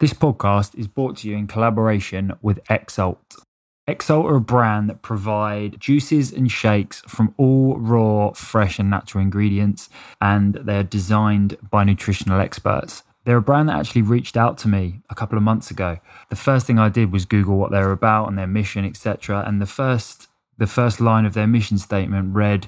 This podcast is brought to you in collaboration with Exalt. Exalt are a brand that provide juices and shakes from all raw, fresh, and natural ingredients, and they're designed by nutritional experts. They're a brand that actually reached out to me a couple of months ago. The first thing I did was Google what they're about and their mission, etc. And the first the first line of their mission statement read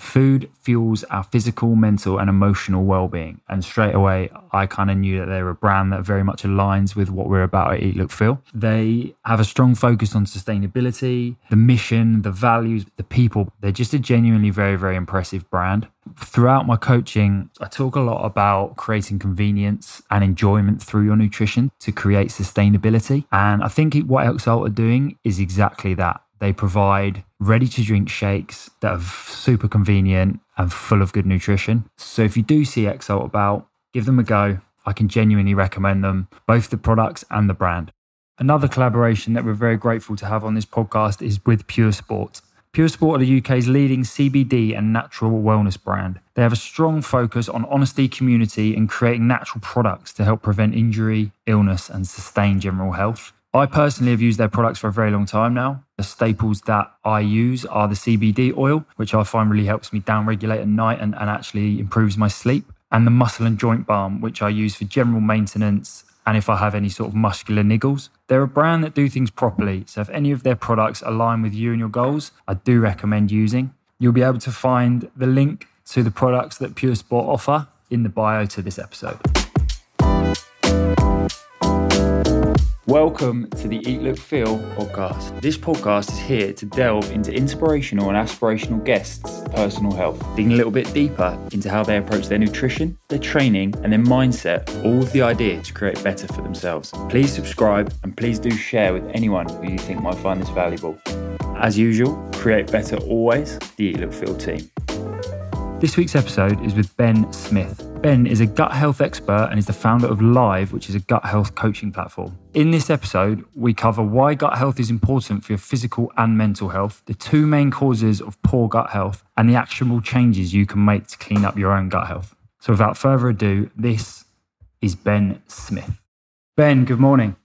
Food fuels our physical, mental, and emotional well being. And straight away, I kind of knew that they're a brand that very much aligns with what we're about at Eat, Look, Feel. They have a strong focus on sustainability, the mission, the values, the people. They're just a genuinely very, very impressive brand. Throughout my coaching, I talk a lot about creating convenience and enjoyment through your nutrition to create sustainability. And I think what Exalt are doing is exactly that. They provide ready to drink shakes that are super convenient and full of good nutrition. So if you do see Exalt about, give them a go. I can genuinely recommend them, both the products and the brand. Another collaboration that we're very grateful to have on this podcast is with Puresport. Pure Sport are the UK's leading CBD and natural wellness brand. They have a strong focus on honesty, community, and creating natural products to help prevent injury, illness, and sustain general health. I personally have used their products for a very long time now. The staples that I use are the CBD oil, which I find really helps me downregulate at night and, and actually improves my sleep, and the muscle and joint balm, which I use for general maintenance and if I have any sort of muscular niggles. They're a brand that do things properly, so if any of their products align with you and your goals, I do recommend using. You'll be able to find the link to the products that Puresport offer in the bio to this episode. Welcome to the Eat Look Feel podcast. This podcast is here to delve into inspirational and aspirational guests' personal health, digging a little bit deeper into how they approach their nutrition, their training, and their mindset, all with the idea to create better for themselves. Please subscribe and please do share with anyone who you think might find this valuable. As usual, create better always, the Eat Look Feel team. This week's episode is with Ben Smith. Ben is a gut health expert and is the founder of Live, which is a gut health coaching platform. In this episode, we cover why gut health is important for your physical and mental health, the two main causes of poor gut health, and the actionable changes you can make to clean up your own gut health. So, without further ado, this is Ben Smith. Ben, good morning.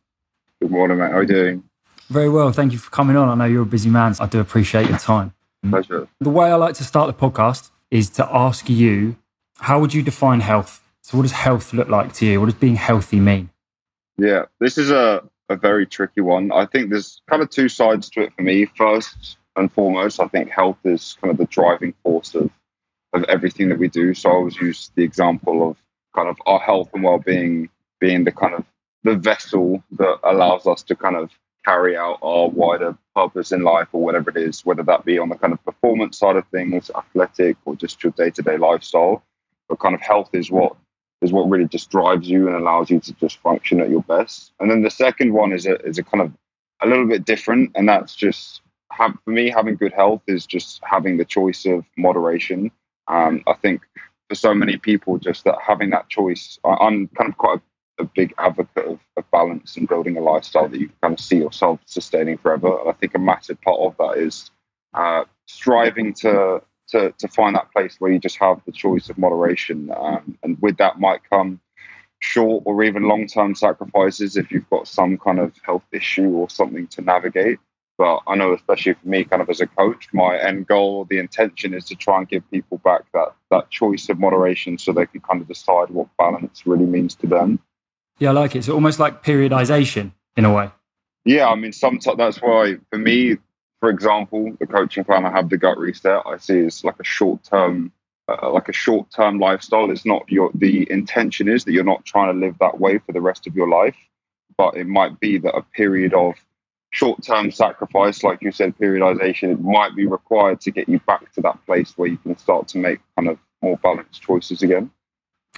Good morning, mate. How are you doing? Very well. Thank you for coming on. I know you're a busy man. So I do appreciate your time. Pleasure. The way I like to start the podcast is to ask you how would you define health? So, what does health look like to you? What does being healthy mean? Yeah, this is a, a very tricky one. I think there's kind of two sides to it for me. First and foremost, I think health is kind of the driving force of, of everything that we do. So, I always use the example of kind of our health and well being being the kind of the vessel that allows us to kind of carry out our wider purpose in life or whatever it is, whether that be on the kind of performance side of things, athletic, or just your day to day lifestyle but kind of health is what is what really just drives you and allows you to just function at your best. And then the second one is a is a kind of a little bit different, and that's just have, for me having good health is just having the choice of moderation. Um, I think for so many people, just that having that choice, I, am kind of quite a, a big advocate of, of, balance and building a lifestyle that you kind of see yourself sustaining forever. And I think a massive part of that is uh, striving to to, to find that place where you just have the choice of moderation. Um, and with that might come short or even long term sacrifices if you've got some kind of health issue or something to navigate. But I know, especially for me, kind of as a coach, my end goal, the intention is to try and give people back that that choice of moderation, so they can kind of decide what balance really means to them. Yeah, I like it. It's almost like periodization in a way. Yeah, I mean, sometimes that's why for me for example, the coaching plan I have, the gut reset, I see is like a short term, uh, like a short term lifestyle. It's not your the intention is that you're not trying to live that way for the rest of your life, but it might be that a period of short term sacrifice, like you said, periodization, it might be required to get you back to that place where you can start to make kind of more balanced choices again.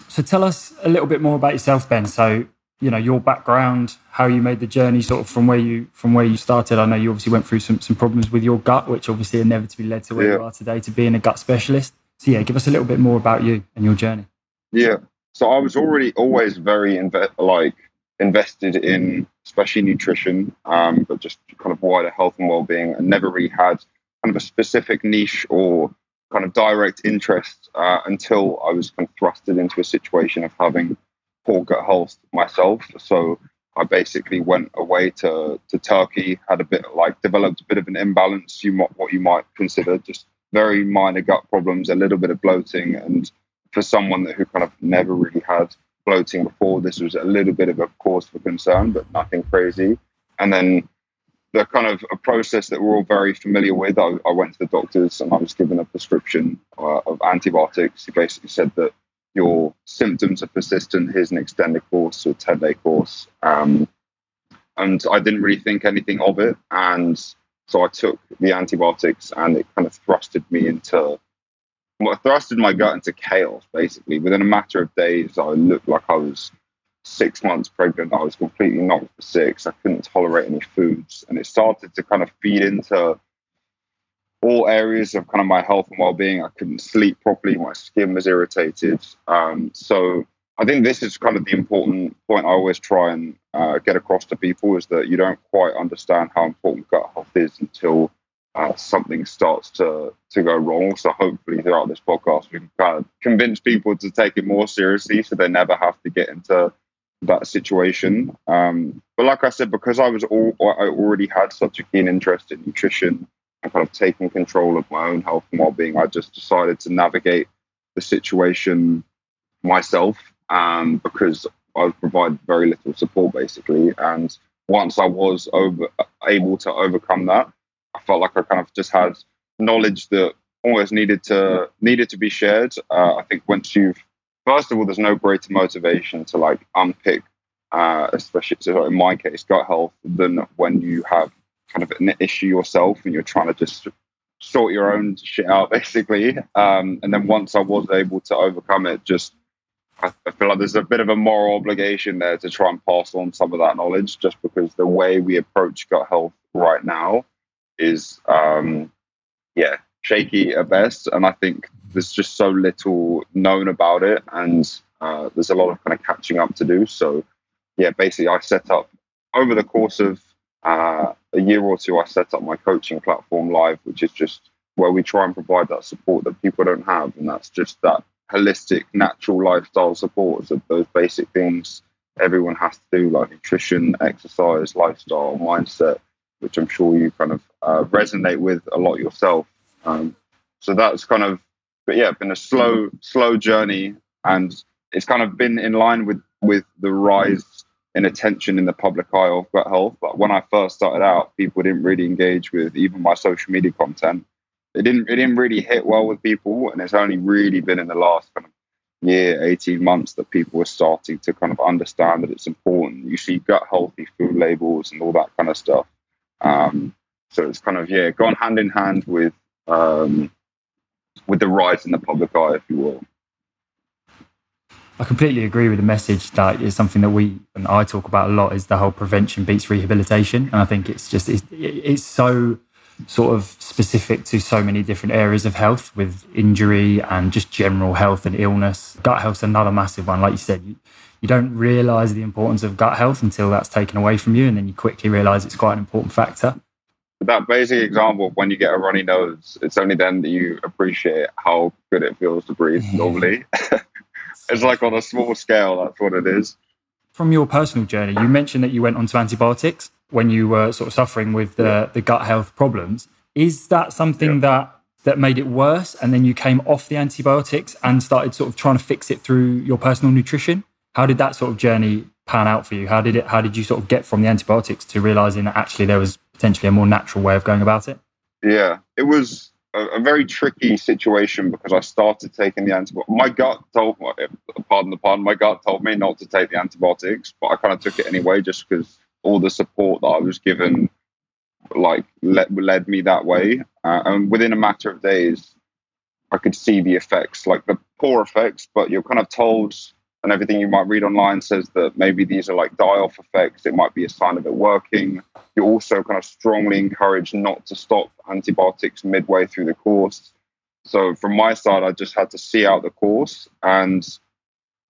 So tell us a little bit more about yourself, Ben. So you know your background, how you made the journey, sort of from where you from where you started. I know you obviously went through some some problems with your gut, which obviously inevitably led to where yeah. you are today, to being a gut specialist. So yeah, give us a little bit more about you and your journey. Yeah. So I was already always very inve- like invested in especially nutrition, um, but just kind of wider health and well-being, and never really had kind of a specific niche or kind of direct interest uh, until I was kind of thrusted into a situation of having poor gut health myself. So I basically went away to to Turkey, had a bit like developed a bit of an imbalance, you might, what you might consider just very minor gut problems, a little bit of bloating, and for someone that, who kind of never really had bloating before, this was a little bit of a cause for concern, but nothing crazy. And then the kind of a process that we're all very familiar with. I, I went to the doctors and I was given a prescription uh, of antibiotics. He basically said that your symptoms are persistent. Here's an extended course, a 10 day course. Um, and I didn't really think anything of it. And so I took the antibiotics and it kind of thrusted me into, well, thrusted my gut into chaos, basically. Within a matter of days, I looked like I was six months pregnant. I was completely knocked for six. I couldn't tolerate any foods. And it started to kind of feed into all areas of kind of my health and well-being. I couldn't sleep properly. My skin was irritated. Um, so I think this is kind of the important point I always try and uh, get across to people is that you don't quite understand how important gut health is until uh, something starts to to go wrong. So hopefully throughout this podcast we can kind of convince people to take it more seriously, so they never have to get into that situation. Um, but like I said, because I was all I already had such a keen interest in nutrition and kind of taking control of my own health and well-being, I just decided to navigate the situation myself um, because I provided very little support basically. And once I was over able to overcome that, I felt like I kind of just had knowledge that almost needed to needed to be shared. Uh, I think once you've first of all, there's no greater motivation to like unpick, uh, especially so in my case, gut health, than when you have kind of an issue yourself and you're trying to just sort your own shit out basically. Um, and then once i was able to overcome it just I, feel like there's a bit of a moral obligation there to try and pass on some of that knowledge just because the way we approach gut health right now is um, yeah shaky at best and i think there's just so little known about it and uh, there's a lot of kind of catching up to do so yeah basically i set up over the course of uh, a year or two, I set up my coaching platform live, which is just where we try and provide that support that people don't have. And that's just that holistic, natural lifestyle support of those basic things everyone has to do, like nutrition, exercise, lifestyle, mindset, which I'm sure you kind of uh, resonate with a lot yourself. Um, so that's kind of, but yeah, been a slow, slow journey, and it's kind of been in line with with the rise in attention in the public eye of gut health. But when I first started out, people didn't really engage with even my social media content. It didn't it didn't really hit well with people, and it's only really been in the last kind of year, eighteen months that people are starting to kind of understand that it's important. You see gut healthy food labels and all that kind of stuff. Um, so it's kind of yeah, gone hand in hand with um, with the rise in the public eye, if you will. I completely agree with the message that is something that we and I talk about a lot is the whole prevention beats rehabilitation, and I think it's just it's, it's so sort of specific to so many different areas of health with injury and just general health and illness. Gut health's another massive one, like you said. You, you don't realize the importance of gut health until that's taken away from you, and then you quickly realize it's quite an important factor. That basic example of when you get a runny nose, it's only then that you appreciate how good it feels to breathe normally. It's like on a small scale, that's what it is. From your personal journey, you mentioned that you went onto antibiotics when you were sort of suffering with the, the gut health problems. Is that something yeah. that that made it worse and then you came off the antibiotics and started sort of trying to fix it through your personal nutrition? How did that sort of journey pan out for you? How did it how did you sort of get from the antibiotics to realizing that actually there was potentially a more natural way of going about it? Yeah, it was a, a, very tricky situation because I started taking the antibiotics. My gut told, pardon the pun, my gut told me not to take the antibiotics, but I kind of took it anyway just because all the support that I was given, like, led, led me that way. Uh, and within a matter of days, I could see the effects, like the poor effects, but you're kind of told and everything you might read online says that maybe these are like die off effects. It might be a sign of it working. You're also kind of strongly encouraged not to stop antibiotics midway through the course. So from my side, I just had to see out the course, and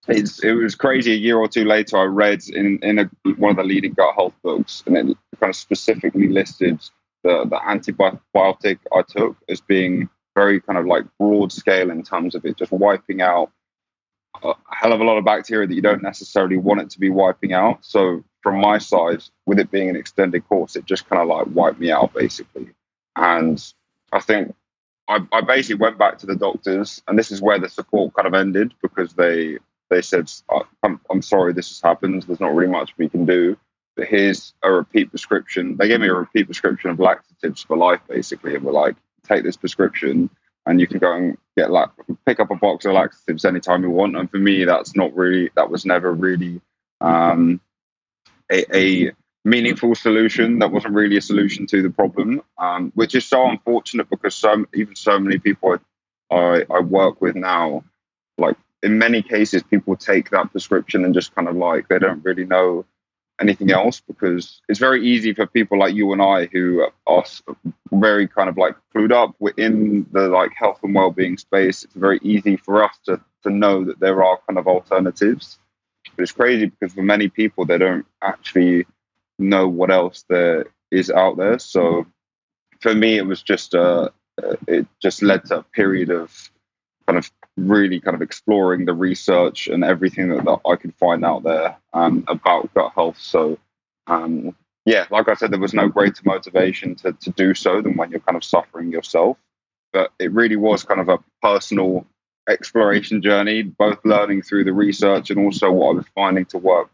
it's it was crazy. A year or two later, I read in in a, one of the leading gut health books, and it kind of specifically listed the the antibiotic I took as being very kind of like broad scale in terms of it just wiping out a hell of a lot of bacteria that you don't necessarily want it to be wiping out. So from my side, with it being an extended course, it just kind of like wiped me out basically. And I think I, I basically went back to the doctors, and this is where the support kind of ended because they they said, uh, I'm, I'm sorry this has happened. There's not really much we can do. But here's a repeat prescription. They gave me a repeat prescription of laxatives for life, basically. And were like, take this prescription and you can go and get like pick up a box of laxatives anytime you want. And for me, that's not really that was never really um, a, a, meaningful solution. That wasn't really a solution to the problem, um, which is so unfortunate because so even so many people I, I work with now, like in many cases, people take that prescription and just kind of like they don't really know anything else because it's very easy for people like you and I who are very kind of like clued up within the like health and well-being space. It's very easy for us to to know that there are kind of alternatives. But it's crazy because for many people they don't actually know what else there is out there. So for me, it was just uh, it just led to a period of kind of really kind of exploring the research and everything that, that I could find out there um, about gut health. So, um, yeah, like I said, there was no greater motivation to, to do so than when you're kind of suffering yourself. But it really was kind of a personal exploration journey, both learning through the research and also what I was finding to work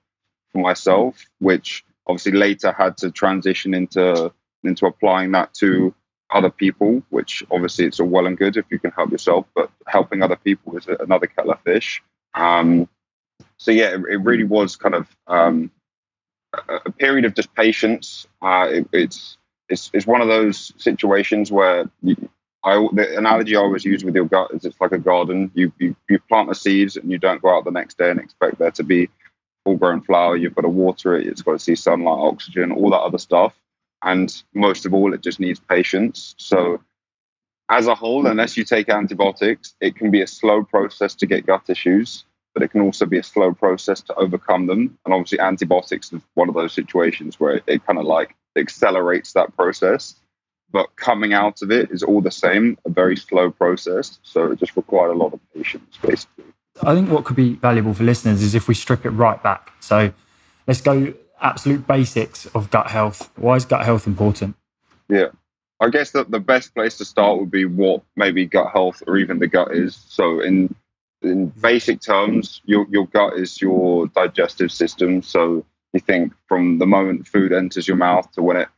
for myself, which obviously later had to transition into into applying that to other people, which obviously it's all well and good if you can help yourself, but helping other people is another kettle of fish. Um, so yeah, it, it, really was kind of um, a, period of just patience. Uh, it, it's, it's it's one of those situations where I, the analogy I always use with your gut is it's like a garden. You, you you plant the seeds and you don't go out the next day and expect there to be full grown flower. You've got to water it. It's got to see sunlight, oxygen, all that other stuff. And most of all, it just needs patience. So, as a whole, unless you take antibiotics, it can be a slow process to get gut issues, but it can also be a slow process to overcome them. And obviously, antibiotics is one of those situations where it, it kind of like accelerates that process. But coming out of it is all the same, a very slow process. So, it just required a lot of patience, basically. I think what could be valuable for listeners is if we strip it right back. So, let's go absolute basics of gut health. Why is gut health important? Yeah. I guess that the best place to start would be what maybe gut health or even the gut is. So in in basic terms, your your gut is your digestive system. So you think from the moment food enters your mouth to when it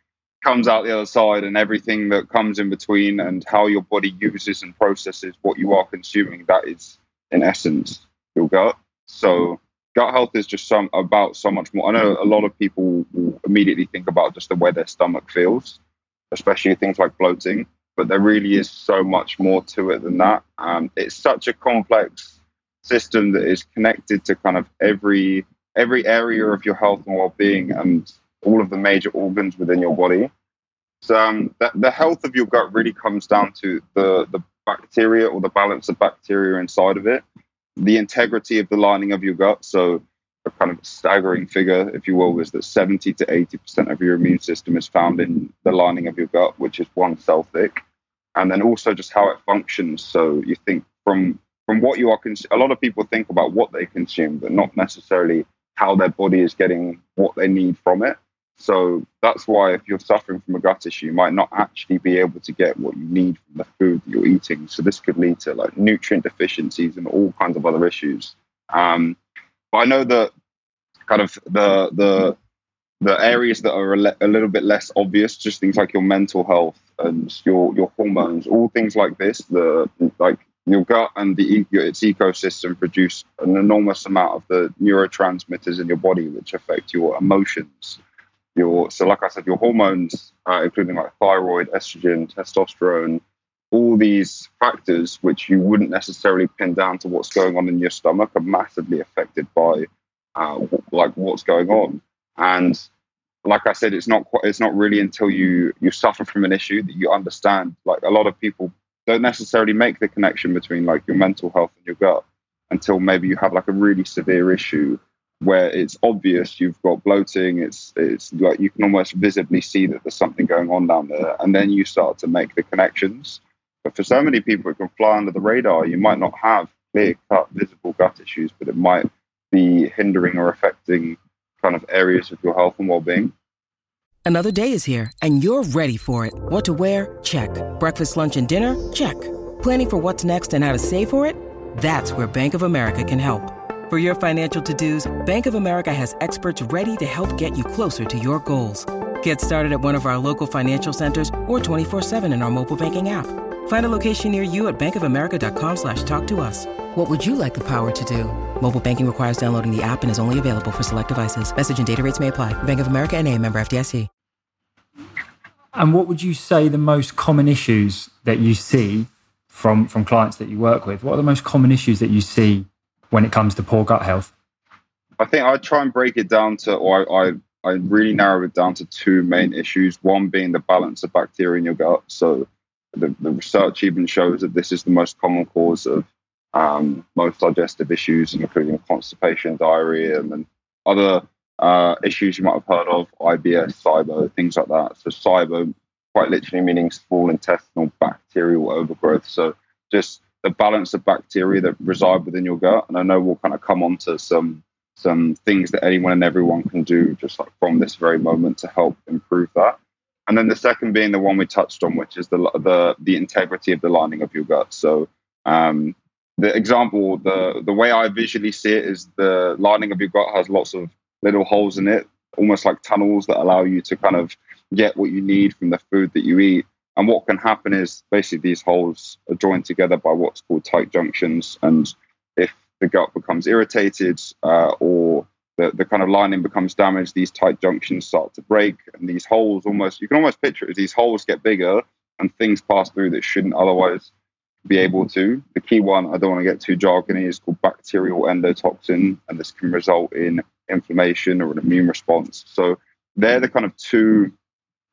comes out the other side and everything that comes in between and how your body uses and processes what you are consuming, that is in essence your gut. So gut health is just some about so much more. I know a lot of people will immediately think about just the way their stomach feels, especially things like bloating. But there really is so much more to it than that. Um, it's such a complex system that is connected to kind of every every area of your health and well-being and all of the major organs within your body. So um, the, the health of your gut really comes down to the the bacteria or the balance of bacteria inside of it the integrity of the lining of your gut. So, a kind of staggering figure, if you will, is that 70 to 80% of your immune system is found in the lining of your gut, which is one cell thick. And then also just how it functions. So, you think from from what you are, cons- a lot of people think about what they consume, but not necessarily how their body is getting what they need from it. So that's why if you're suffering from a gut issue, you might not actually be able to get what you need from the food that you're eating. So this could lead to like nutrient deficiencies and all kinds of other issues. Um, but I know that kind of the the the areas that are a, le- a little bit less obvious, just things like your mental health and your your hormones, all things like this. The like your gut and the its ecosystem produce an enormous amount of the neurotransmitters in your body, which affect your emotions your so like I said, your hormones, uh, including like thyroid, estrogen, testosterone, all these factors, which you wouldn't necessarily pin down to what's going on in your stomach, are massively affected by uh, like what's going on. And like I said, it's not quite, it's not really until you you suffer from an issue that you understand. Like a lot of people don't necessarily make the connection between like your mental health and your gut until maybe you have like a really severe issue where it's obvious you've got bloating. It's it's like you can almost visibly see that there's something going on down there, and then you start to make the connections. But for so many people, it can fly under the radar. You might not have clear cut visible gut issues, but it might be hindering or affecting kind of areas of your health and well being. Another day is here, and you're ready for it. What to wear? Check. Breakfast, lunch, and dinner? Check. Planning for what's next and how to save for it? That's where Bank of America can help. For your financial to-dos, Bank of America has experts ready to help get you closer to your goals. Get started at one of our local financial centers or 24-7 in our mobile banking app. Find a location near you at bankofamerica.com slash talk to us. What would you like the power to do? Mobile banking requires downloading the app and is only available for select devices. Message and data rates may apply. Bank of America and a member FDIC. And what would you say the most common issues that you see from, from clients that you work with? What are the most common issues that you see when it comes to poor gut health? I think I try and break it down to, or I, I, I really narrow it down to two main issues. One being the balance of bacteria in your gut. So the, the research even shows that this is the most common cause of um, most digestive issues, including constipation, diarrhea, and other uh, issues you might have heard of, IBS, SIBO, things like that. So SIBO, quite literally meaning small intestinal bacterial overgrowth. So just the balance of bacteria that reside within your gut. And I know we'll kind of come on to some some things that anyone and everyone can do just like from this very moment to help improve that. And then the second being the one we touched on, which is the the the integrity of the lining of your gut. So um, the example, the the way I visually see it is the lining of your gut has lots of little holes in it, almost like tunnels that allow you to kind of get what you need from the food that you eat. And what can happen is basically these holes are joined together by what's called tight junctions. And if the gut becomes irritated uh, or the, the kind of lining becomes damaged, these tight junctions start to break. And these holes almost, you can almost picture it as these holes get bigger and things pass through that shouldn't otherwise be able to. The key one, I don't want to get too jargony, is called bacterial endotoxin. And this can result in inflammation or an immune response. So they're the kind of two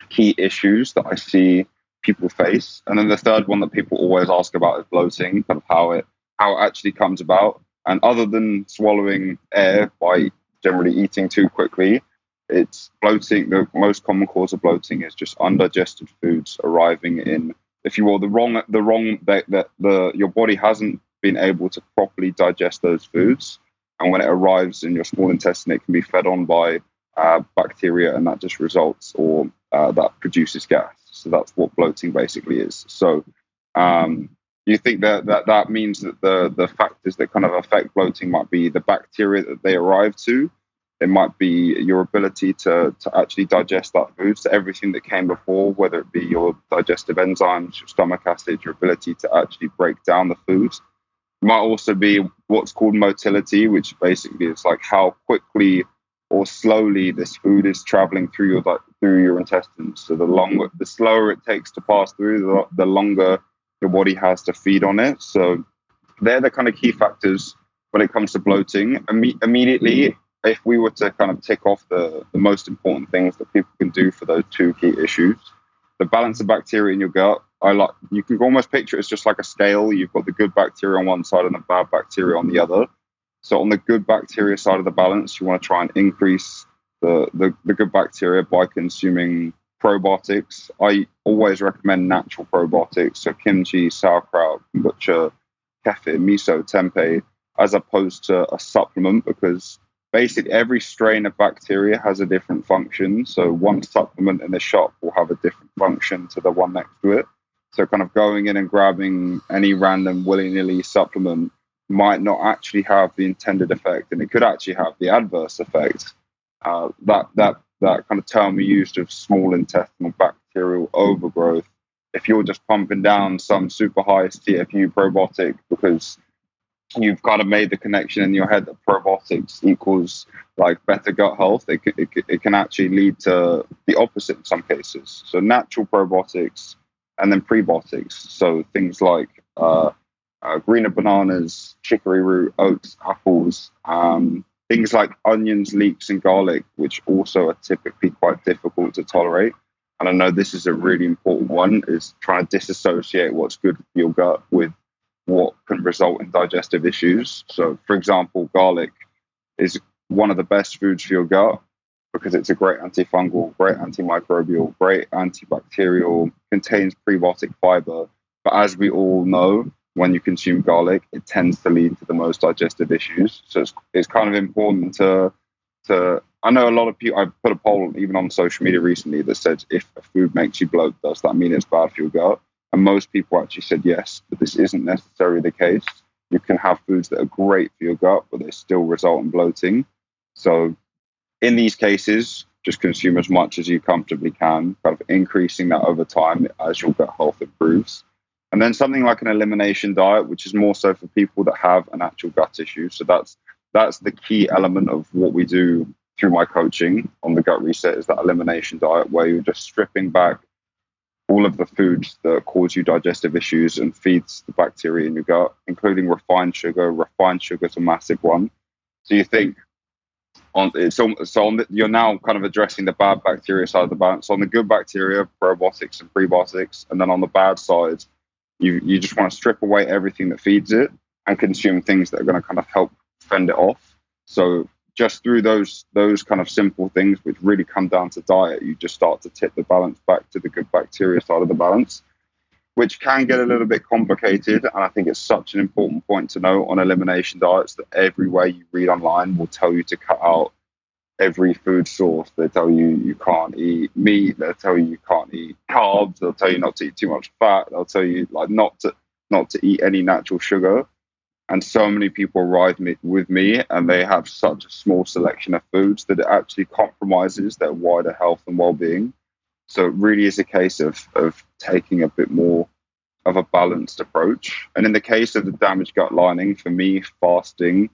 key issues that I see people face. And then the third one that people always ask about is bloating, kind of how it how it actually comes about. And other than swallowing air by generally eating too quickly, it's bloating. The most common cause of bloating is just undigested foods arriving in, if you will, the wrong the wrong that the, the your body hasn't been able to properly digest those foods, and when it arrives in your small intestine, it can be fed on by uh, bacteria, and that just results or uh, that produces gas. So that's what bloating basically is. So um, you think that, that that means that the the factors that kind of affect bloating might be the bacteria that they arrive to. It might be your ability to, to actually digest that food, so everything that came before, whether it be your digestive enzymes, your stomach acid, your ability to actually break down the food. It might also be what's called motility, which basically is like how quickly or slowly this food is traveling through your through your intestines. So the longer, the slower it takes to pass through, the, the longer your body has to feed on it. So they're the kind of key factors when it comes to bloating. Imme- immediately, if we were to kind of tick off the, the most important things that people can do for those two key issues, the balance of bacteria in your gut. I like you can almost picture it as just like a scale. You've got the good bacteria on one side and the bad bacteria on the other. So on the good bacteria side of the balance, you want to try and increase the, the, the good bacteria by consuming probiotics. I always recommend natural probiotics, so kimchi, sauerkraut, kombucha, kefir, miso, tempeh, as opposed to a supplement because basically every strain of bacteria has a different function. So one supplement in the shop will have a different function to the one next to it. So kind of going in and grabbing any random willy-nilly supplement might not actually have the intended effect, and it could actually have the adverse effect. Uh, that that that kind of term we used of small intestinal bacterial overgrowth. If you're just pumping down some super high CFU probiotic because you've kind of made the connection in your head that probiotics equals like better gut health, it, it, it can actually lead to the opposite in some cases. So natural probiotics and then prebiotics. So things like uh, uh, greener bananas, chicory root, oats, apples, um, things like onions, leeks, and garlic, which also are typically quite difficult to tolerate. And I know this is a really important one: is trying to disassociate what's good for your gut with what can result in digestive issues. So, for example, garlic is one of the best foods for your gut because it's a great antifungal, great antimicrobial, great antibacterial, contains prebiotic fiber. But as we all know, when you consume garlic, it tends to lead to the most digestive issues. So it's, it's kind of important to to. I know a lot of people. I put a poll even on social media recently that said if a food makes you bloat, does that mean it's bad for your gut? And most people actually said yes, but this isn't necessarily the case. You can have foods that are great for your gut, but they still result in bloating. So in these cases, just consume as much as you comfortably can, kind of increasing that over time as your gut health improves. And then something like an elimination diet, which is more so for people that have an actual gut issue. So that's that's the key element of what we do through my coaching on the gut reset is that elimination diet where you're just stripping back all of the foods that cause you digestive issues and feeds the bacteria in your gut, including refined sugar. Refined sugar is a massive one. So you think on so, so on the, you're now kind of addressing the bad bacteria side of the balance. So on the good bacteria, probiotics and prebiotics, and then on the bad side, you you just want to strip away everything that feeds it and consume things that are going to kind of help fend it off. So just through those those kind of simple things, which really come down to diet, you just start to tip the balance back to the good bacteria side of the balance, which can get a little bit complicated. And I think it's such an important point to know on elimination diets that everywhere you read online will tell you to cut out every food source. They tell you you can't eat meat. They'll tell you you can't eat carbs. They'll tell you not to eat too much fat. They'll tell you like not to not to eat any natural sugar. And so many people arrive me, with me and they have such a small selection of foods that it actually compromises their wider health and well being. So it really is a case of, of taking a bit more of a balanced approach. And in the case of the damaged gut lining, for me, fasting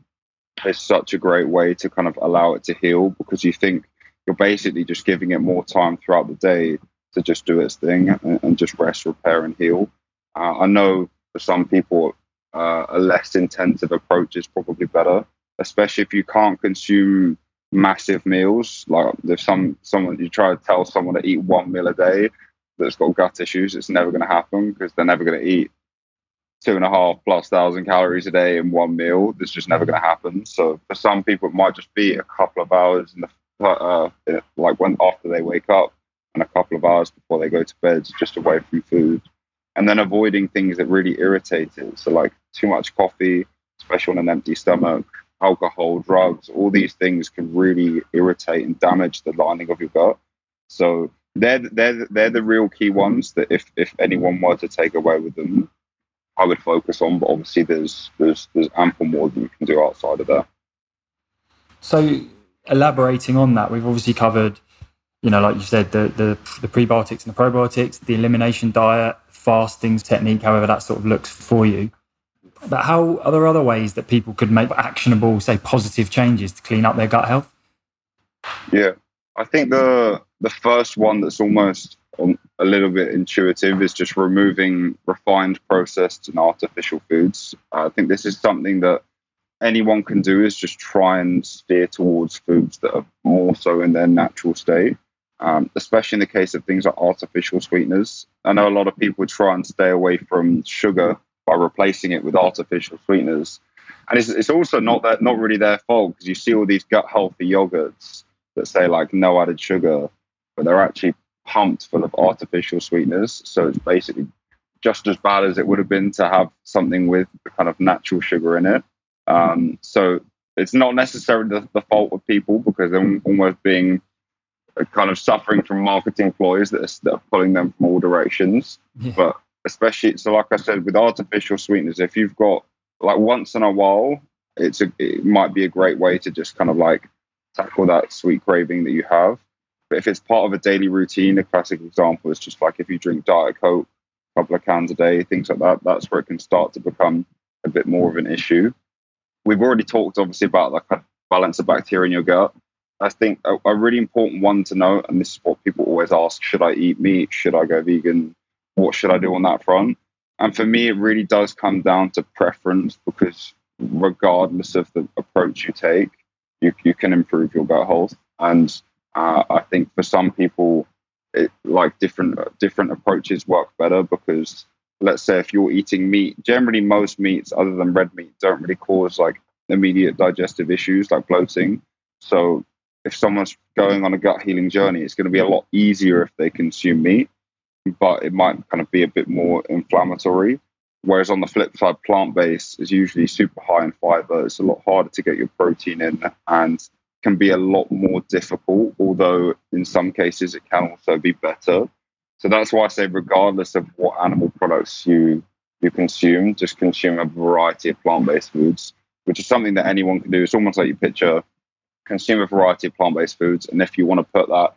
is such a great way to kind of allow it to heal because you think you're basically just giving it more time throughout the day to just do its thing and, and just rest, repair, and heal. Uh, I know for some people, uh, a less intensive approach is probably better, especially if you can't consume massive meals. Like if some someone you try to tell someone to eat one meal a day that's got gut issues, it's never going to happen because they're never going to eat two and a half plus thousand calories a day in one meal. That's just never going to happen. So for some people, it might just be a couple of hours in the uh, like when after they wake up and a couple of hours before they go to bed, just away from food and then avoiding things that really irritate it. So, like too much coffee, especially on an empty stomach, alcohol, drugs, all these things can really irritate and damage the lining of your gut. So, they're, they're, they're the real key ones that if, if anyone were to take away with them, I would focus on. But obviously, there's, there's, there's ample more that you can do outside of that. So, elaborating on that, we've obviously covered you know, like you said, the, the, the prebiotics and the probiotics, the elimination diet, fasting technique, however that sort of looks for you. But how are there other ways that people could make actionable, say, positive changes to clean up their gut health? Yeah, I think the the first one that's almost a little bit intuitive is just removing refined, processed, and artificial foods. I think this is something that anyone can do is just try and steer towards foods that are more so in their natural state um, especially in the case of things like artificial sweeteners. I know a lot of people try and stay away from sugar by replacing it with artificial sweeteners. And it's, it's also not that not really their fault because you see all these gut healthy yogurts that say like no added sugar, but they're actually pumped full of artificial sweeteners. So it's basically just as bad as it would have been to have something with kind of natural sugar in it. Um, so it's not necessarily the, the fault of people because they're almost being kind of suffering from marketing ploys that are, that are pulling them from all directions. Yeah. But especially, so like I said, with artificial sweeteners, if you've got like once in a while, it's a, it might be a great way to just kind of like tackle that sweet craving that you have. But if it's part of a daily routine, a classic example is just like if you drink Diet Coke, a couple of cans a day, things like that, that's where it can start to become a bit more of an issue. We've already talked obviously about kind of balance of bacteria in your gut. I think a, a, really important one to know, and this is what people always ask: Should I eat meat? Should I go vegan? what should I do on that front? And for me, it really does come down to preference because regardless of the approach you take, you, you can improve your gut health. And uh, I think for some people, it, like different different approaches work better because let's say if you're eating meat, generally most meats other than red meat don't really cause like immediate digestive issues like bloating. So if someone's going on a gut healing journey, it's going to be a lot easier if they consume meat, but it might kind of be a bit more inflammatory. Whereas on the flip side, plant based is usually super high in fiber. It's a lot harder to get your protein in and can be a lot more difficult, although in some cases it can also be better. So that's why I say, regardless of what animal products you you consume, just consume a variety of plant based foods, which is something that anyone can do. It's almost like you picture consume a variety of plant based foods, and if you want to put that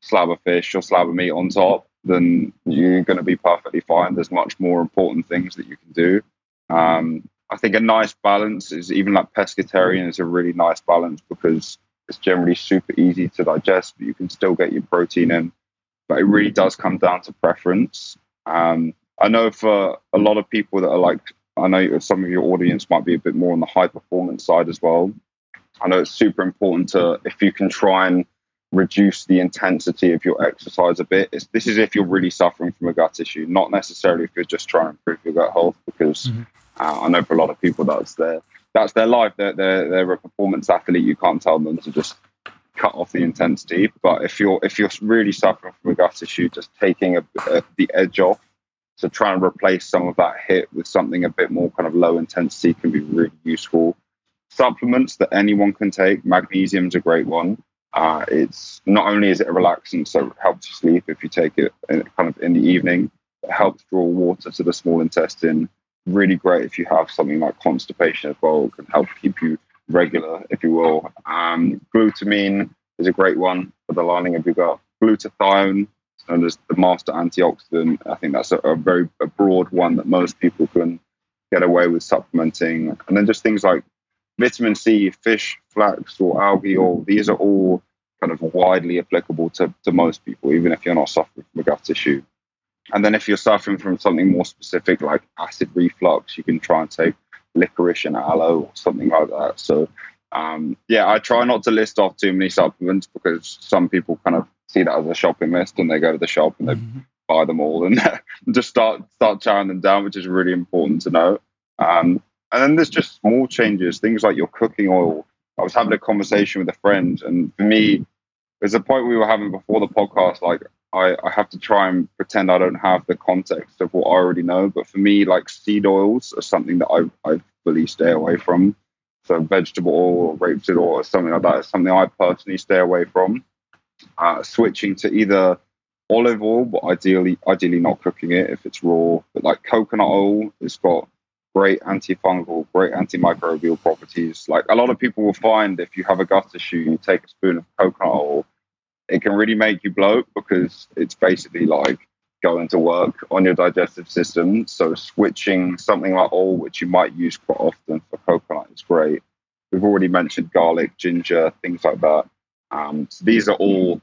slab of fish or slab of meat on top, then you're going to be perfectly fine. There's much more important things that you can do. Um, I think a nice balance is even like pescatarian is a really nice balance because it's generally super easy to digest, but you can still get your protein in. But it really does come down to preference. Um, I know for a lot of people that are like, I know some of your audience might be a bit more on the high performance side as well. I know it's super important to, if you can try and reduce the intensity of your exercise a bit. It's, this is if you're really suffering from a gut issue, not necessarily if you're just trying to improve your gut health. Because mm-hmm. uh, I know for a lot of people that's their that's their life. They're, they're they're a performance athlete. You can't tell them to just cut off the intensity. But if you're if you're really suffering from a gut issue, just taking a, a, the edge off to try and replace some of that HIIT with something a bit more kind of low intensity can be really useful. Supplements that anyone can take. Magnesium's a great one. Uh, it's not only is it a relaxant, so it helps you sleep if you take it in, kind of in the evening. It helps draw water to the small intestine. Really great if you have something like constipation as well. It can help keep you regular, if you will. Um, glutamine is a great one for the lining of your gut. Glutathione, known as the master antioxidant. I think that's a, a very a broad one that most people can get away with supplementing. And then just things like vitamin C, fish, flax, or algae oil, these are all kind of widely applicable to, to most people, even if you're not suffering from a gut issue. And then if you're suffering from something more specific like acid reflux, you can try and take licorice and aloe or something like that. So, um, yeah, I try not to list off too many supplements because some people kind of see that as a shopping list and they go to the shop and they mm-hmm. buy them all and just start start chowing them down, which is really important to know. Um, and then there's just small changes, things like your cooking oil. I was having a conversation with a friend, and for me, there's a point we were having before the podcast. Like, I, I have to try and pretend I don't have the context of what I already know. But for me, like seed oils are something that I, I fully stay away from. So vegetable oil or rapeseed oil or something like that is something I personally stay away from. Uh, switching to either olive oil, but ideally ideally not cooking it if it's raw. But like coconut oil, it's got great antifungal, great antimicrobial properties. Like a lot of people will find if you have a gut issue, you take a spoon of coconut oil, it can really make you bloat because it's basically like going to work on your digestive system. So switching something like oil, which you might use quite often for coconut, is great. We've already mentioned garlic, ginger, things like that. Um, so these are all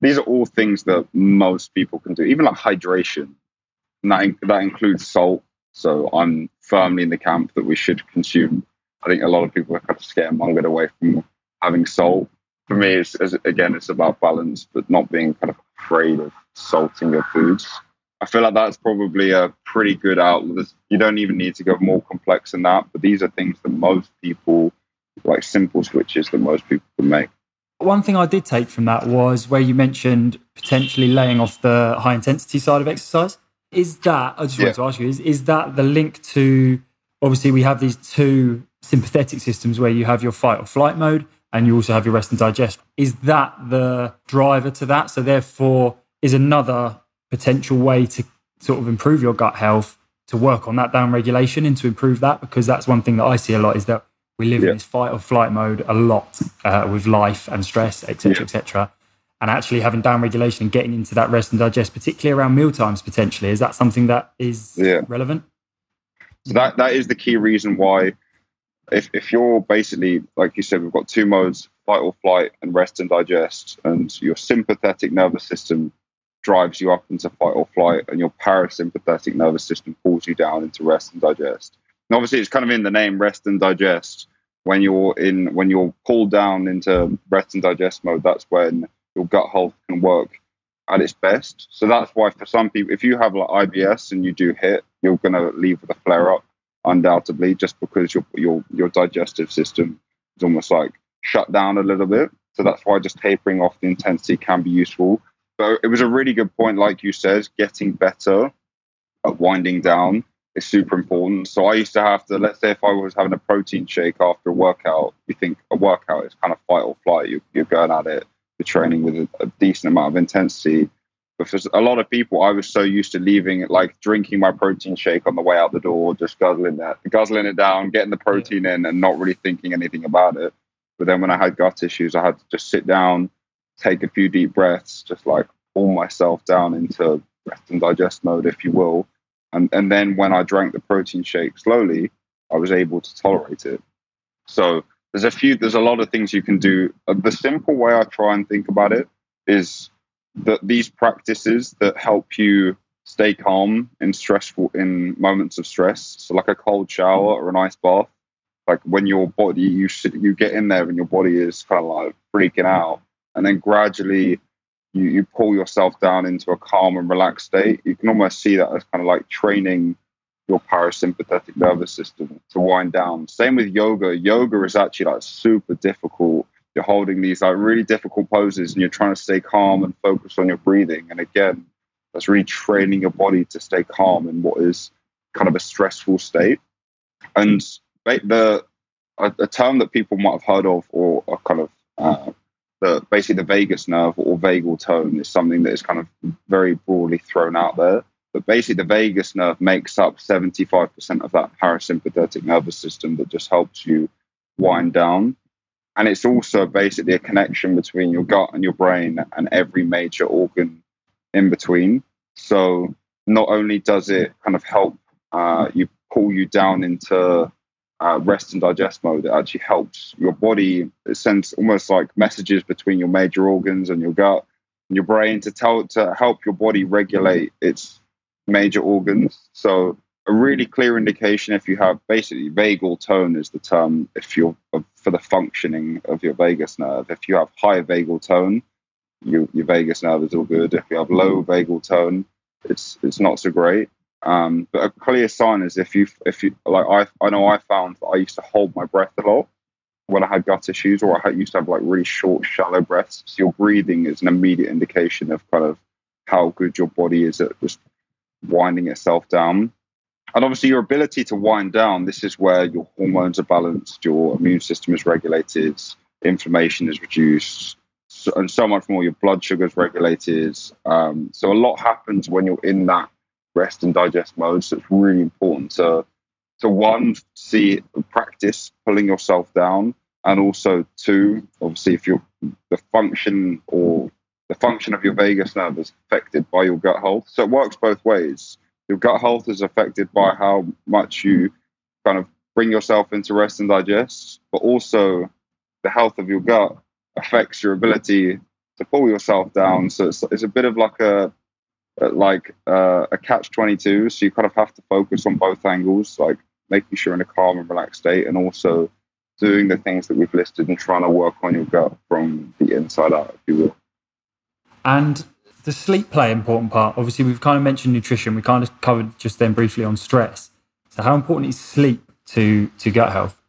these are all things that most people can do. Even like hydration, and that that includes salt, so I'm firmly in the camp that we should consume. I think a lot of people are kind of scaremongered away from having salt. For me, it's, again, it's about balance, but not being kind of afraid of salting your foods. I feel like that's probably a pretty good outlet. You don't even need to go more complex than that, but these are things that most people, like simple switches that most people can make. One thing I did take from that was where you mentioned potentially laying off the high intensity side of exercise. Is that, I just yeah. wanted to ask you, is, is that the link to, obviously, we have these two sympathetic systems where you have your fight or flight mode and you also have your rest and digest. Is that the driver to that? So, therefore, is another potential way to sort of improve your gut health to work on that down regulation and to improve that? Because that's one thing that I see a lot is that we live yeah. in this fight or flight mode a lot uh, with life and stress, etc., yeah. etc and actually having down regulation and getting into that rest and digest, particularly around meal times potentially. Is that something that is yeah. relevant? So that that is the key reason why if if you're basically like you said, we've got two modes, fight or flight and rest and digest, and your sympathetic nervous system drives you up into fight or flight, and your parasympathetic nervous system pulls you down into rest and digest. And obviously, it's kind of in the name rest and digest. When you're in, when you're pulled down into rest and digest mode, that's when your gut health can work at its best. So that's why for some people, if you have like IBS and you do HIIT, you're going to leave with a flare up, undoubtedly, just because your your your digestive system is almost like shut down a little bit. So that's why just tapering off the intensity can be useful. But it was a really good point, like you said, getting better at winding down is super important. So I used to have to, let's say, if I was having a protein shake after a workout, you think a workout is kind of fight or flight. You, you're going at it, you're training with a, a decent amount of intensity. But for a lot of people, I was so used to leaving it, like drinking my protein shake on the way out the door, just guzzling that, guzzling it down, getting the protein in, and not really thinking anything about it. But then when I had gut issues, I had to just sit down, take a few deep breaths, just like pull myself down into rest and digest mode, if you will. And and then when I drank the protein shake slowly, I was able to tolerate it. So there's a few, there's a lot of things you can do. Uh, the simple way I try and think about it is that these practices that help you stay calm in stressful in moments of stress, so like a cold shower or an ice bath, like when your body you you get in there and your body is kind of like freaking out and then gradually you, you pull yourself down into a calm and relaxed state you can almost see that as kind of like training your parasympathetic nervous system to wind down. Same with yoga. Yoga is actually like super difficult you're holding these like really difficult poses and you're trying to stay calm and focus on your breathing and again that's really training your body to stay calm in what is kind of a stressful state and the a, a, term that people might have heard of, or a kind of uh, the basically the vagus nerve or vagal tone is something that is kind of very broadly thrown out there. But basically, the vagus nerve makes up 75% of that parasympathetic nervous system that just helps you wind down. And it's also basically a connection between your gut and your brain and every major organ in between. So not only does it kind of help uh, you pull you down into uh, rest and digest mode, it actually helps your body. It sends almost like messages between your major organs and your gut and your brain to tell to help your body regulate its major organs. So a really clear indication if you have basically vagal tone is the term if you're for the functioning of your vagus nerve. If you have high vagal tone, you, your vagus nerve is all good. If you have low vagal tone, it's it's not so great. Um, but a clear sign is if you if you like I I know I found that I used to hold my breath a lot when I had gut issues, or I used to have like really short, shallow breaths. So your breathing is an immediate indication of kind of how good your body is at just winding itself down. And obviously, your ability to wind down. This is where your hormones are balanced, your immune system is regulated, inflammation is reduced, so, and so much more. Your blood sugar is regulated. Um, so a lot happens when you're in that rest and digest mode. So it's really important to to one see practice pulling yourself down, and also two, obviously, if you're the function or the function of your vagus nerve is affected by your gut health. So it works both ways. Your gut health is affected by how much you kind of bring yourself into rest and digest, but also the health of your gut affects your ability to pull yourself down. So it's, it's a bit of like a like uh, a catch 22 so you kind of have to focus on both angles like making sure in a calm and relaxed state and also doing the things that we've listed and trying to work on your gut from the inside out if you will and the sleep play important part obviously we've kind of mentioned nutrition we kind of covered just then briefly on stress so how important is sleep to to gut health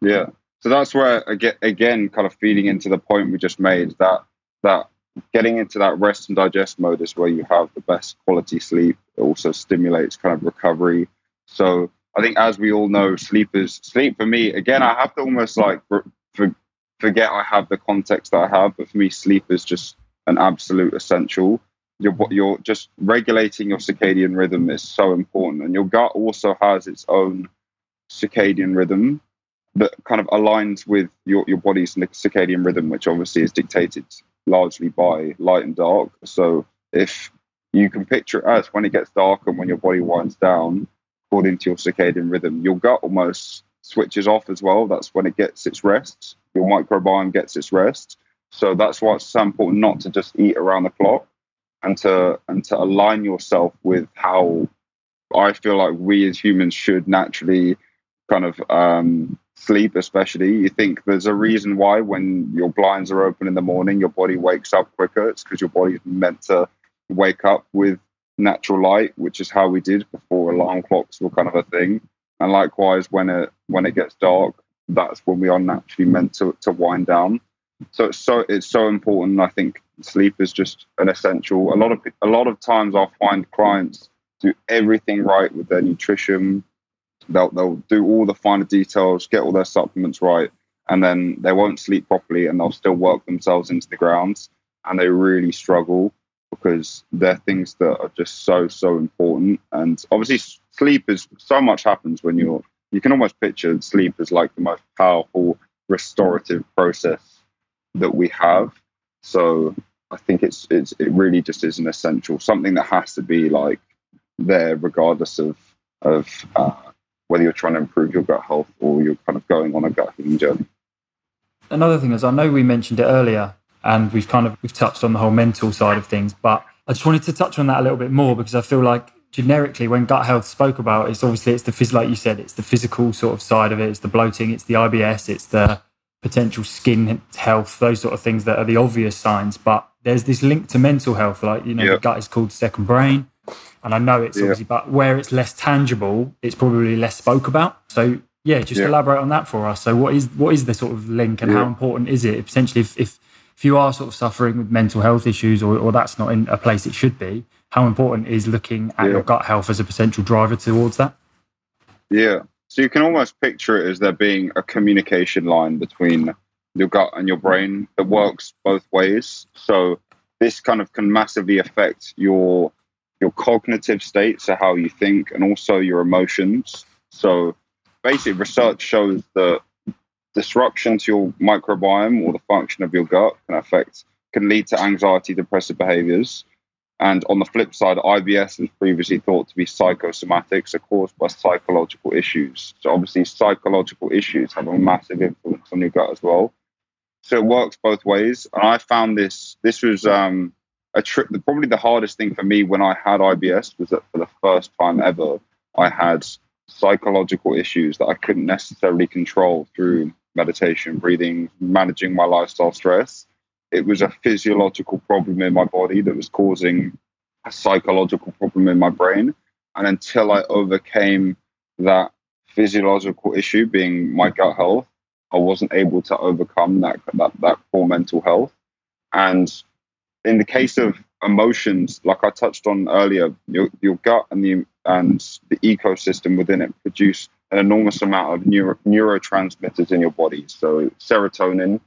yeah so that's where again kind of feeding into the point we just made that that getting into that rest and digest mode is where you have the best quality sleep. It also stimulates kind of recovery. So I think, as we all know, sleep is sleep for me. Again, I have to almost like for, forget I have the context that I have, but for me, sleep is just an absolute essential. You're, you're just regulating your circadian rhythm is so important, and your gut also has its own circadian rhythm that kind of aligns with your, your body's circadian rhythm, which obviously is dictated largely by light and dark. So if you can picture it as when it gets dark and when your body winds down, according to your circadian rhythm, your gut almost switches off as well. That's when it gets its rest. Your microbiome gets its rest. So that's why it's so important not to just eat around the clock. and to and to align yourself with how I feel like we as humans should naturally kind of um, sleep, especially. You think there's a reason why when your blinds are open in the morning, your body wakes up quicker. It's because your body's meant to wake up with natural light, which is how we did before alarm clocks were kind of a thing. And likewise, when it when it gets dark, that's when we are naturally meant to, to wind down. So it's so it's so important. I think sleep is just an essential. A lot of a lot of times I'll find clients do everything right with their nutrition. They'll they'll do all the finer details, get all their supplements right, and then they won't sleep properly, and they'll still work themselves into the ground, and they really struggle because they're things that are just so so important. And obviously, sleep is so much happens when you're. You can almost picture sleep as like the most powerful restorative process that we have. So I think it's it's it really just is an essential something that has to be like there regardless of of uh, whether you're trying to improve your gut health or you're kind of going on a gut healing journey. Another thing is I know we mentioned it earlier and we've kind of we've touched on the whole mental side of things, but I just wanted to touch on that a little bit more because I feel like generically when gut health spoke about it's obviously it's the phys- like you said it's the physical sort of side of it it's the bloating it's the IBS it's the potential skin health those sort of things that are the obvious signs but there's this link to mental health like you know the gut is called second brain and I know it's obviously but where it's less tangible it's probably less spoke about. So yeah just elaborate on that for us. So what is what is the sort of link and how important is it? Potentially if, if if you are sort of suffering with mental health issues or, or that's not in a place it should be, how important is looking at yeah. your gut health as a potential driver towards that? Yeah. So you can almost picture it as there being a communication line between your gut and your brain that works both ways. So this kind of can massively affect your your cognitive state, so how you think, and also your emotions. So basically, research shows that disruption to your microbiome or the function of your gut can affect can lead to anxiety depressive behaviors and on the flip side ibs was previously thought to be psychosomatics are caused by psychological issues. So obviously psychological issues have a massive influence on your gut as well. So it works both ways. And i found this this was um, a trip probably the hardest thing for me when i had ibs was that for the first time ever i had psychological issues that i couldn't necessarily control through meditation, breathing, managing my lifestyle stress. It was a physiological problem in my body that was causing a psychological problem in my brain. And until I overcame that physiological issue, being my gut health, I wasn't able to overcome that that, that poor mental health. And in the case of emotions, like I touched on earlier, your, your gut and the and the ecosystem within it produce an enormous amount of neuro, neurotransmitters in your body. So serotonin,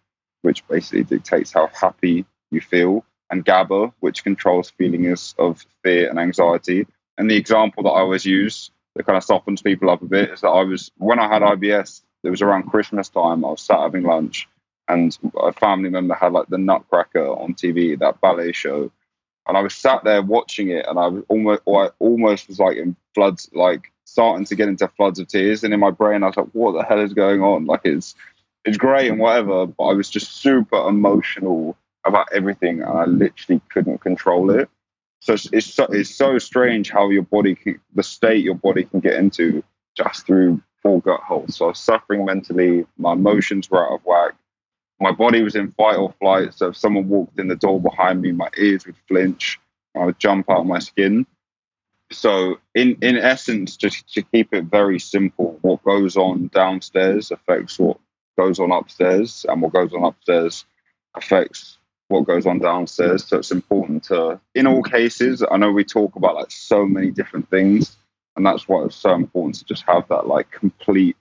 which basically dictates how happy you feel, and GABA, which controls feelings of fear and anxiety. And the example that I always use that kind of softens people up a bit is that I was when I had IBS, it was around Christmas time. I was sat having lunch, and a family member had like the Nutcracker on TV, that ballet show, and I was sat there watching it, and I was almost, I almost was like in floods, like starting to get into floods of tears. And in my brain, I was like, "What the hell is going on?" Like it's it's great and whatever, but I was just super emotional about everything, and I literally couldn't control it. So it's it's so, it's so strange how your body, can, the state your body can get into just through poor gut health. So I was suffering mentally, my emotions were out of whack. My body was in fight or flight. So if someone walked in the door behind me, my ears would flinch. I would jump out of my skin. So, in in essence, just to keep it very simple, what goes on downstairs affects what goes on upstairs, and what goes on upstairs affects what goes on downstairs. So it's important to, in all cases, I know we talk about like so many different things, and that's why it's so important to just have that like complete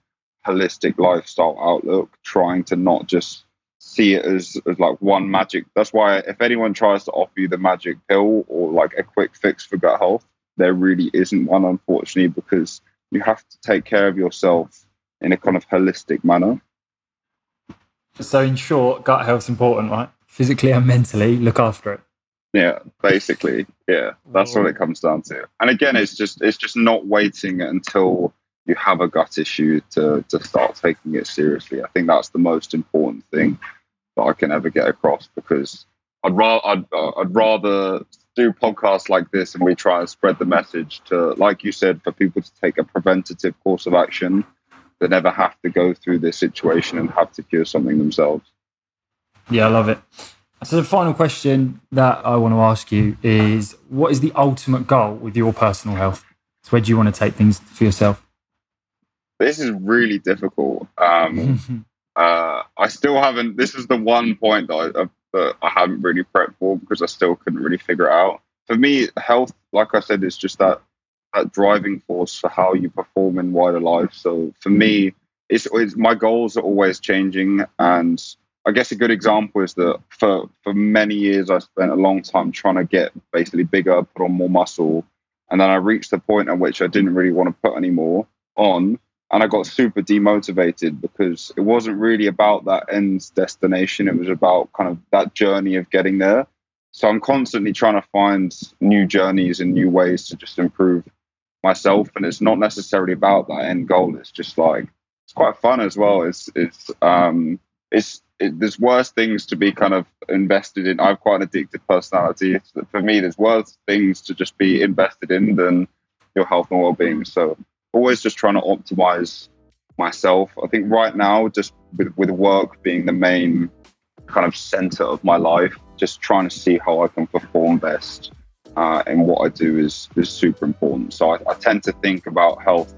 holistic lifestyle outlook, trying to not just see it as, as like one magic. That's why if anyone tries to offer you the magic pill or like a quick fix for gut health, there really isn't one, unfortunately, because you have to take care of yourself in a kind of holistic manner. So, in short, gut health's important, right? Physically and mentally, look after it. Yeah, basically, yeah, that's what it comes down to. And again, it's just it's just not waiting until you have a gut issue to to start taking it seriously. I think that's the most important thing that I can ever get across because I'd rather I'd, uh, I'd rather do podcasts like this and we try and spread the message to, like you said, for people to take a preventative course of action that never have to go through this situation and have to cure something themselves. Yeah, I love it. So the final question that I want to ask you is what is the ultimate goal with your personal health? So where do you want to take things for yourself? This is really difficult. Um, uh, I still haven't. This is the one point that I, uh, that I haven't really prepped for because I still couldn't really figure it out. For me, health, like I said, is just that that driving force for how you perform in wider life. So for me, it's, it's my goals are always changing, and I guess a good example is that for for many years I spent a long time trying to get basically bigger, put on more muscle, and then I reached the point at which I didn't really want to put any more on, and I got super demotivated because it wasn't really about that end destination. It was about kind of that journey of getting there. So I'm constantly trying to find new journeys and new ways to just improve myself, and it's not necessarily about that end goal. It's just like it's quite fun as well. It's it's um it's it, there's worse things to be kind of invested in. I've quite an addictive personality. For me, there's worse things to just be invested in than your health and well-being. So always just trying to optimize myself. I think right now, just with, with work being the main kind of center of my life, just trying to see how I can perform best uh, in what I do is is super important. So I, I tend to think about health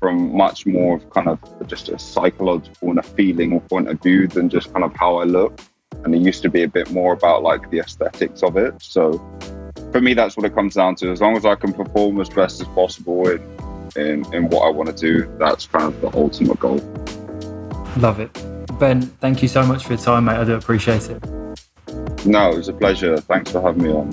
from much more of kind of just a psychological and a feeling point of view than just kind of how I look. And it used to be a bit more about like the aesthetics of it. So for me, that's what it comes down to. As long as I can perform as best as possible in, in, in what I want to do, that's kind of the ultimate goal. Love it. Ben, thank you so much for your time, mate. I do appreciate it. No, it was a pleasure. Thanks for having me on.